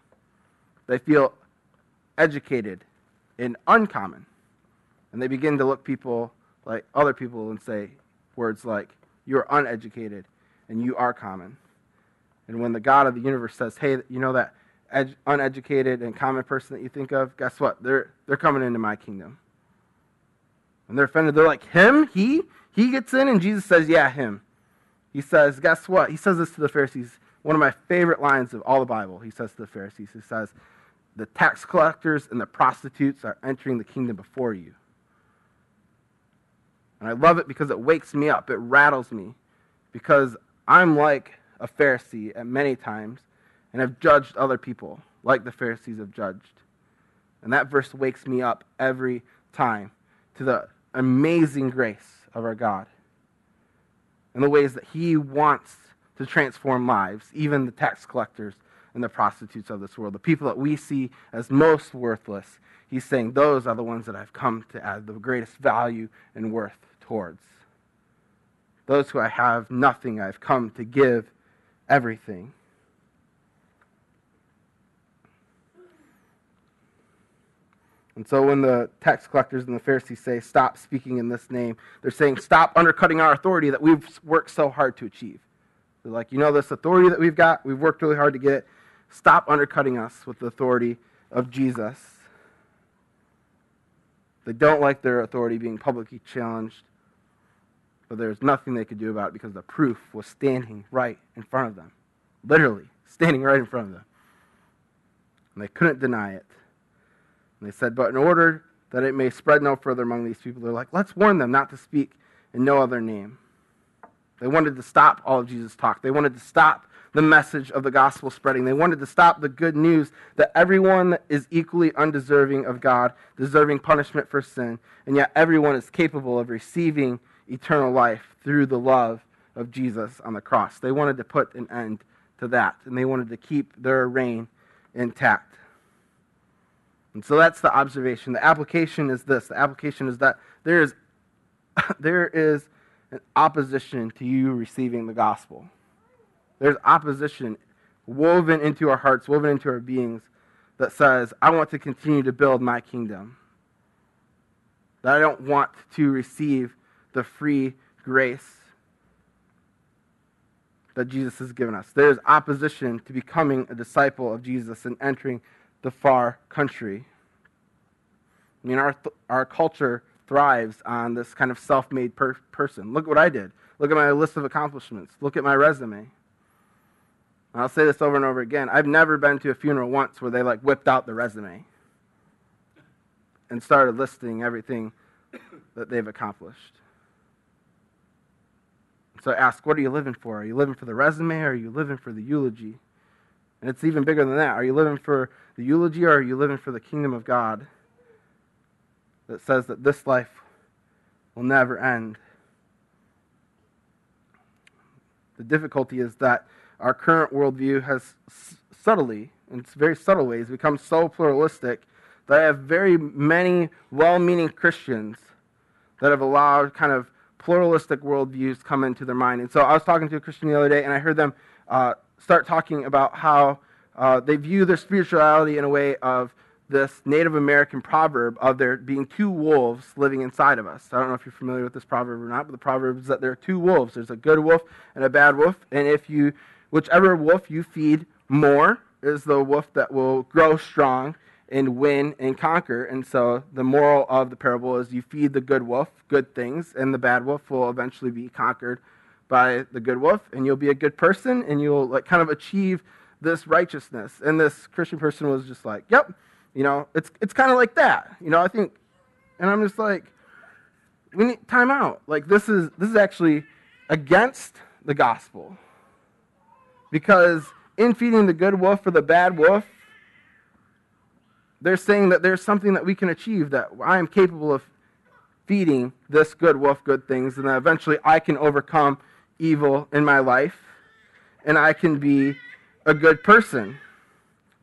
They feel educated and uncommon. And they begin to look people like other people and say words like, You're uneducated and you are common. And when the God of the universe says, Hey, you know that ed- uneducated and common person that you think of, guess what? They're, they're coming into my kingdom. And they're offended. They're like, Him? He? He gets in, and Jesus says, Yeah, him. He says, Guess what? He says this to the Pharisees. One of my favorite lines of all the Bible. He says to the Pharisees, He says, The tax collectors and the prostitutes are entering the kingdom before you. And I love it because it wakes me up, it rattles me, because I'm like a Pharisee at many times and have judged other people like the Pharisees have judged. And that verse wakes me up every time to the amazing grace of our God and the ways that He wants to transform lives, even the tax collectors and the prostitutes of this world, the people that we see as most worthless. He's saying those are the ones that I've come to add the greatest value and worth towards. Those who I have nothing, I've come to give everything. And so when the tax collectors and the Pharisees say, Stop speaking in this name, they're saying, Stop undercutting our authority that we've worked so hard to achieve. They're like, You know, this authority that we've got, we've worked really hard to get. Stop undercutting us with the authority of Jesus. They don't like their authority being publicly challenged, but there's nothing they could do about it because the proof was standing right in front of them. Literally, standing right in front of them. And they couldn't deny it. And they said, But in order that it may spread no further among these people, they're like, let's warn them not to speak in no other name. They wanted to stop all of Jesus' talk. They wanted to stop the message of the gospel spreading. They wanted to stop the good news that everyone is equally undeserving of God, deserving punishment for sin, and yet everyone is capable of receiving eternal life through the love of Jesus on the cross. They wanted to put an end to that, and they wanted to keep their reign intact. And so that's the observation. The application is this the application is that there is, there is an opposition to you receiving the gospel. There's opposition woven into our hearts, woven into our beings, that says, I want to continue to build my kingdom. That I don't want to receive the free grace that Jesus has given us. There is opposition to becoming a disciple of Jesus and entering the far country. I mean, our, our culture thrives on this kind of self made per- person. Look what I did. Look at my list of accomplishments. Look at my resume. And I'll say this over and over again. I've never been to a funeral once where they like whipped out the resume and started listing everything that they've accomplished. So I ask, what are you living for? Are you living for the resume or are you living for the eulogy? And it's even bigger than that. Are you living for the eulogy or are you living for the kingdom of God that says that this life will never end? The difficulty is that our current worldview has subtly in very subtle ways, become so pluralistic that I have very many well meaning Christians that have allowed kind of pluralistic worldviews come into their mind. And so I was talking to a Christian the other day, and I heard them uh, start talking about how uh, they view their spirituality in a way of this Native American proverb of there being two wolves living inside of us. I don't know if you're familiar with this proverb or not, but the proverb is that there are two wolves. There's a good wolf and a bad wolf, and if you, whichever wolf you feed more, is the wolf that will grow strong and win and conquer. And so the moral of the parable is you feed the good wolf good things, and the bad wolf will eventually be conquered by the good wolf, and you'll be a good person, and you'll like kind of achieve this righteousness. And this Christian person was just like, "Yep, you know, it's it's kind of like that." You know, I think, and I'm just like, we need time out. Like this is this is actually against the gospel because in feeding the good wolf or the bad wolf they're saying that there's something that we can achieve, that I am capable of feeding this good wolf good things, and that eventually I can overcome evil in my life, and I can be a good person.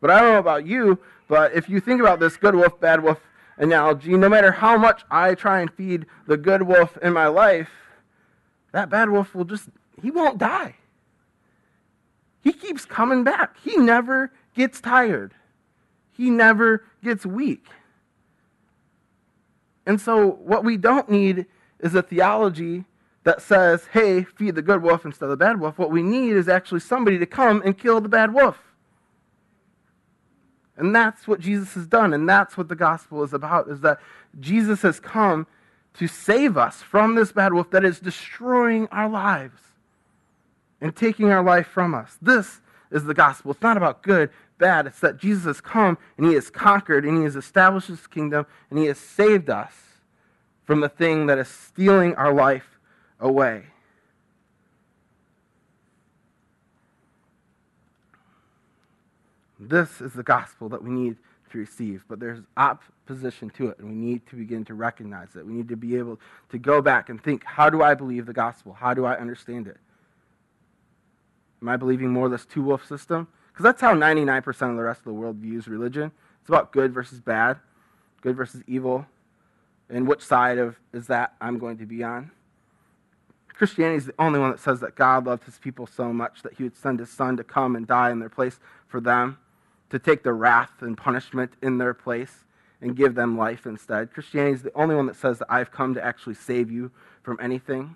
But I don't know about you, but if you think about this good wolf, bad wolf analogy, no matter how much I try and feed the good wolf in my life, that bad wolf will just, he won't die. He keeps coming back. He never gets tired. He never gets weak. And so, what we don't need is a theology that says, hey, feed the good wolf instead of the bad wolf. What we need is actually somebody to come and kill the bad wolf. And that's what Jesus has done. And that's what the gospel is about, is that Jesus has come to save us from this bad wolf that is destroying our lives and taking our life from us. This is the gospel. It's not about good, bad. It's that Jesus has come and he has conquered and he has established his kingdom and he has saved us from the thing that is stealing our life away. This is the gospel that we need to receive, but there's opposition to it, and we need to begin to recognize it. We need to be able to go back and think how do I believe the gospel? How do I understand it? Am I believing more this two wolf system? Because that's how 99% of the rest of the world views religion. It's about good versus bad, good versus evil, and which side of is that I'm going to be on. Christianity is the only one that says that God loved his people so much that he would send his son to come and die in their place for them, to take the wrath and punishment in their place and give them life instead. Christianity is the only one that says that I've come to actually save you from anything.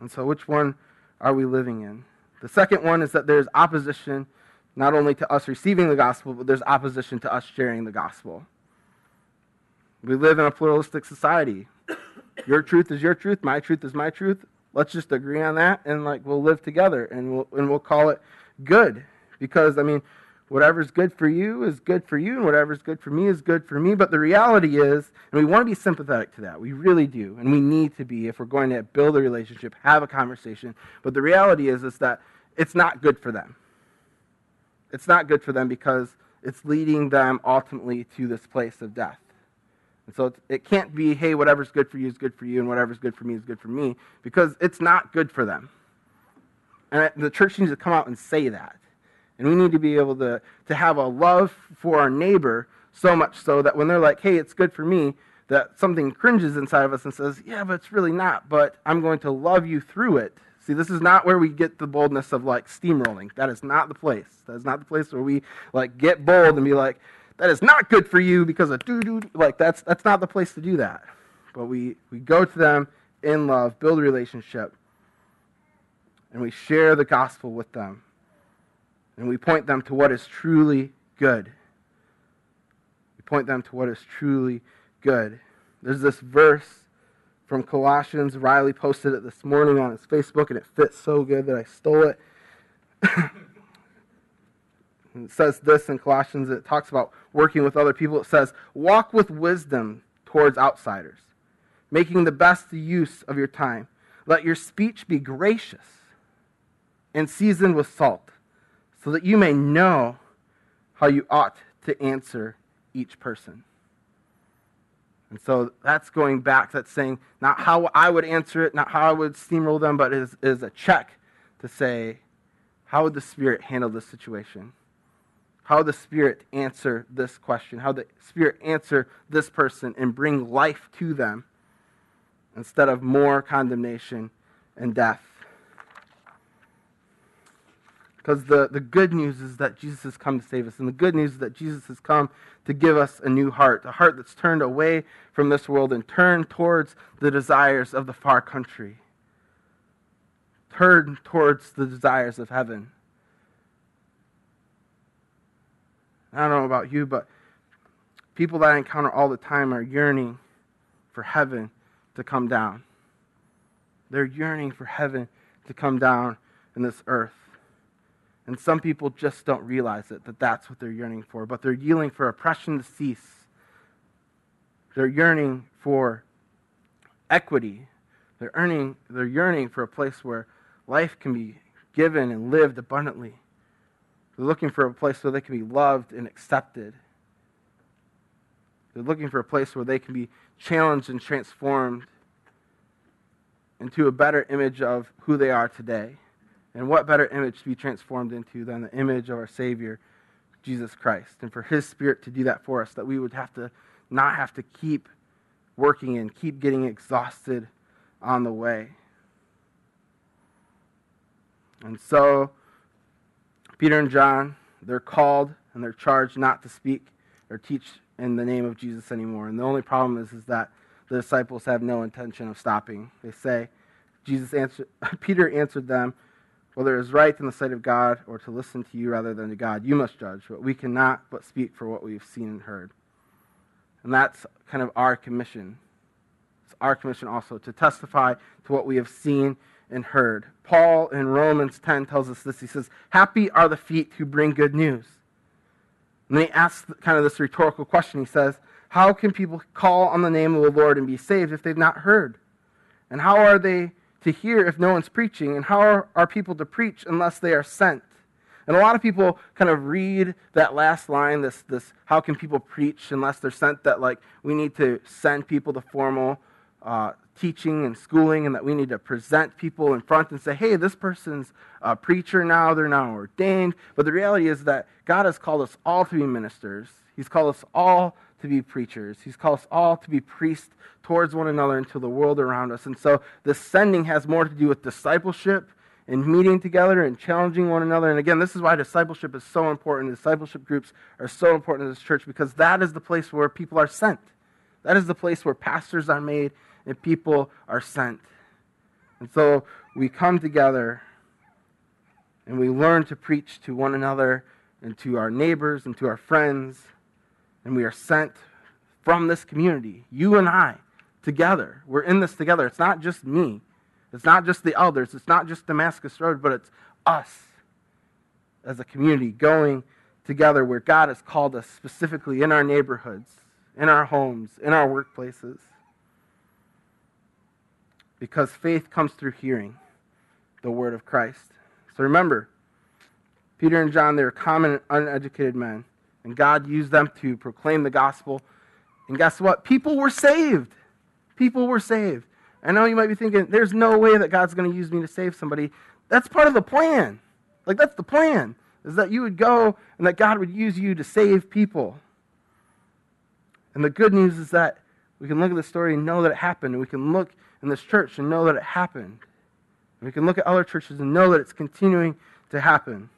And so, which one are we living in? The second one is that there's opposition not only to us receiving the gospel, but there's opposition to us sharing the gospel. We live in a pluralistic society. Your truth is your truth, my truth is my truth. Let's just agree on that and like we'll live together and we'll and we'll call it good. Because I mean, whatever's good for you is good for you, and whatever's good for me is good for me. But the reality is, and we want to be sympathetic to that. We really do. And we need to be if we're going to build a relationship, have a conversation. But the reality is, is that it's not good for them. It's not good for them because it's leading them ultimately to this place of death. And so it can't be, hey, whatever's good for you is good for you, and whatever's good for me is good for me, because it's not good for them. And the church needs to come out and say that. And we need to be able to, to have a love for our neighbor so much so that when they're like, hey, it's good for me, that something cringes inside of us and says, yeah, but it's really not, but I'm going to love you through it. See, this is not where we get the boldness of like steamrolling. That is not the place. That is not the place where we like get bold and be like, that is not good for you because of doo doo. Like that's that's not the place to do that. But we we go to them in love, build a relationship, and we share the gospel with them and we point them to what is truly good. We point them to what is truly good. There's this verse from Colossians. Riley posted it this morning on his Facebook, and it fits so good that I stole it. it says this in Colossians. It talks about working with other people. It says, Walk with wisdom towards outsiders, making the best use of your time. Let your speech be gracious and seasoned with salt so that you may know how you ought to answer each person. And so that's going back, that's saying not how I would answer it, not how I would steamroll them, but is, is a check to say, How would the Spirit handle this situation? How would the Spirit answer this question? How the Spirit answer this person and bring life to them instead of more condemnation and death? Because the, the good news is that Jesus has come to save us. And the good news is that Jesus has come to give us a new heart, a heart that's turned away from this world and turned towards the desires of the far country, turned towards the desires of heaven. I don't know about you, but people that I encounter all the time are yearning for heaven to come down. They're yearning for heaven to come down in this earth. And some people just don't realize it, that that's what they're yearning for. But they're yearning for oppression to cease. They're yearning for equity. They're, earning, they're yearning for a place where life can be given and lived abundantly. They're looking for a place where they can be loved and accepted. They're looking for a place where they can be challenged and transformed into a better image of who they are today. And what better image to be transformed into than the image of our Savior, Jesus Christ? And for His Spirit to do that for us, that we would have to not have to keep working and keep getting exhausted on the way. And so, Peter and John, they're called and they're charged not to speak or teach in the name of Jesus anymore. And the only problem is, is that the disciples have no intention of stopping. They say, Jesus answered, Peter answered them, whether it is right in the sight of God or to listen to you rather than to God, you must judge. But we cannot but speak for what we have seen and heard. And that's kind of our commission. It's our commission also to testify to what we have seen and heard. Paul in Romans 10 tells us this. He says, Happy are the feet who bring good news. And then he asks kind of this rhetorical question. He says, How can people call on the name of the Lord and be saved if they've not heard? And how are they to hear if no one's preaching? And how are, people to preach unless they are sent? And a lot of people kind of read that last line, this, this how can people preach unless they're sent, that like we need to send people to formal uh, teaching and schooling, and that we need to present people in front and say, hey, this person's a preacher now, they're now ordained. But the reality is that God has called us all to be ministers, He's called us all to be preachers. He's called us all to be priests towards one another and to the world around us. And so this sending has more to do with discipleship and meeting together and challenging one another. And again, this is why discipleship is so important. Discipleship groups are so important in this church because that is the place where people are sent. That is the place where pastors are made and people are sent. And so we come together and we learn to preach to one another and to our neighbors and to our friends and we are sent from this community, you and I, together. We're in this together. It's not just me, it's not just the elders, it's not just Damascus Road, but it's us as a community going together where God has called us specifically in our neighborhoods, in our homes, in our workplaces. Because faith comes through hearing the word of Christ. So remember, Peter and John, they were common, uneducated men. And God used them to proclaim the gospel. And guess what? People were saved. People were saved. I know you might be thinking, there's no way that God's going to use me to save somebody. That's part of the plan. Like, that's the plan, is that you would go and that God would use you to save people. And the good news is that we can look at the story and know that it happened. And we can look in this church and know that it happened. And we can look at other churches and know that it's continuing to happen.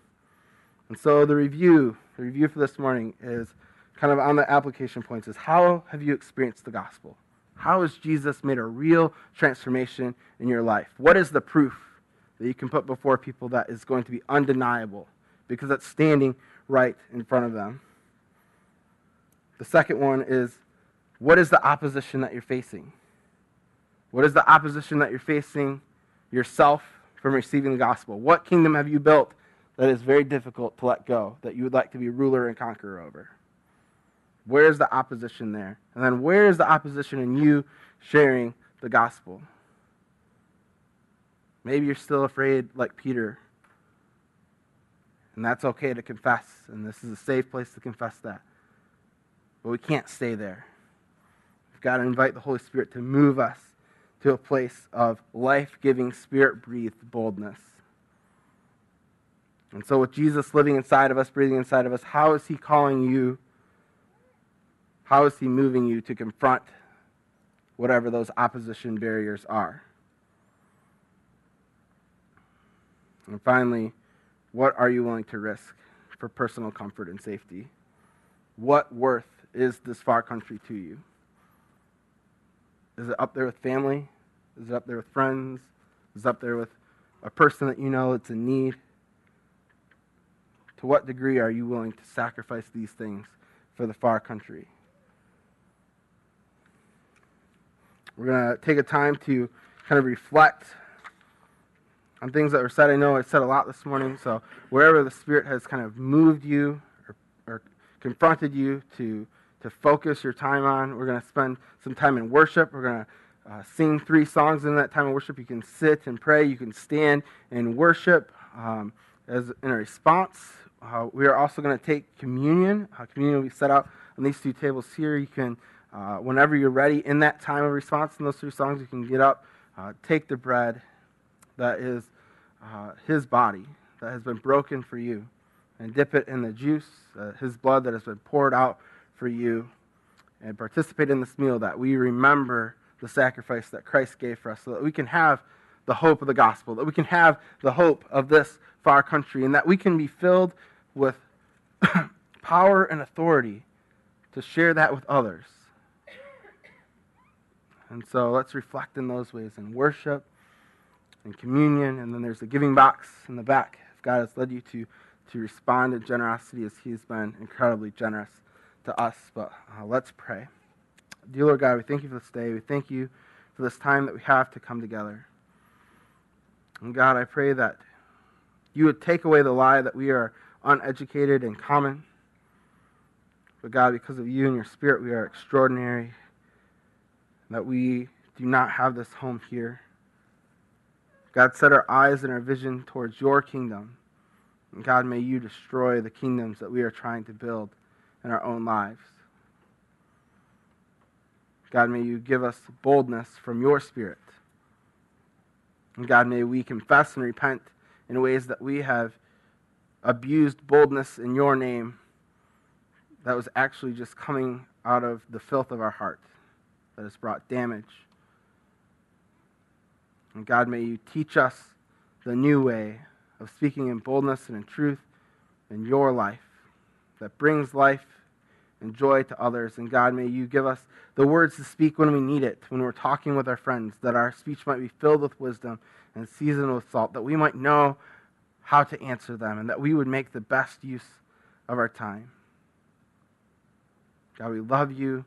And so the review the review for this morning is kind of on the application points is how have you experienced the gospel? How has Jesus made a real transformation in your life? What is the proof that you can put before people that is going to be undeniable because it's standing right in front of them? The second one is what is the opposition that you're facing? What is the opposition that you're facing yourself from receiving the gospel? What kingdom have you built that is very difficult to let go, that you would like to be ruler and conqueror over? Where's the opposition there? And then where is the opposition in you sharing the gospel? Maybe you're still afraid, like Peter. And that's okay to confess, and this is a safe place to confess that. But we can't stay there. We've got to invite the Holy Spirit to move us to a place of life giving, spirit breathed boldness. And so, with Jesus living inside of us, breathing inside of us, how is He calling you? How is He moving you to confront whatever those opposition barriers are? And finally, what are you willing to risk for personal comfort and safety? What worth is this far country to you? Is it up there with family? Is it up there with friends? Is it up there with a person that you know that's in need? To what degree are you willing to sacrifice these things for the far country? We're going to take a time to kind of reflect on things that were said. I know I said a lot this morning, so wherever the Spirit has kind of moved you or, or confronted you to, to focus your time on, we're going to spend some time in worship. We're going to uh, sing three songs in that time of worship. You can sit and pray, you can stand and worship um, as in a response. Uh, we are also going to take communion. Uh, communion will be set out on these two tables here. You can, uh, whenever you're ready in that time of response in those three songs, you can get up, uh, take the bread that is uh, His body that has been broken for you, and dip it in the juice, uh, His blood that has been poured out for you, and participate in this meal that we remember the sacrifice that Christ gave for us so that we can have the hope of the gospel, that we can have the hope of this far country, and that we can be filled with power and authority to share that with others. And so let's reflect in those ways in worship and communion, and then there's the giving box in the back. If God has led you to, to respond in generosity as He's been incredibly generous to us. But uh, let's pray. Dear Lord God, we thank you for this day. We thank you for this time that we have to come together. And God, I pray that you would take away the lie that we are uneducated and common. But God, because of you and your spirit, we are extraordinary. That we do not have this home here. God, set our eyes and our vision towards your kingdom. And God, may you destroy the kingdoms that we are trying to build in our own lives. God, may you give us boldness from your spirit. And God, may we confess and repent in ways that we have abused boldness in your name that was actually just coming out of the filth of our heart that has brought damage. And God, may you teach us the new way of speaking in boldness and in truth in your life that brings life and joy to others. And God, may you give us the words to speak when we need it, when we're talking with our friends, that our speech might be filled with wisdom and seasoned with salt, that we might know how to answer them, and that we would make the best use of our time. God, we love you.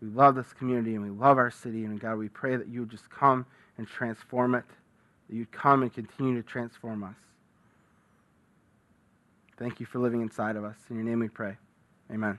We love this community and we love our city. And God, we pray that you would just come and transform it, that you'd come and continue to transform us. Thank you for living inside of us. In your name we pray. Amen.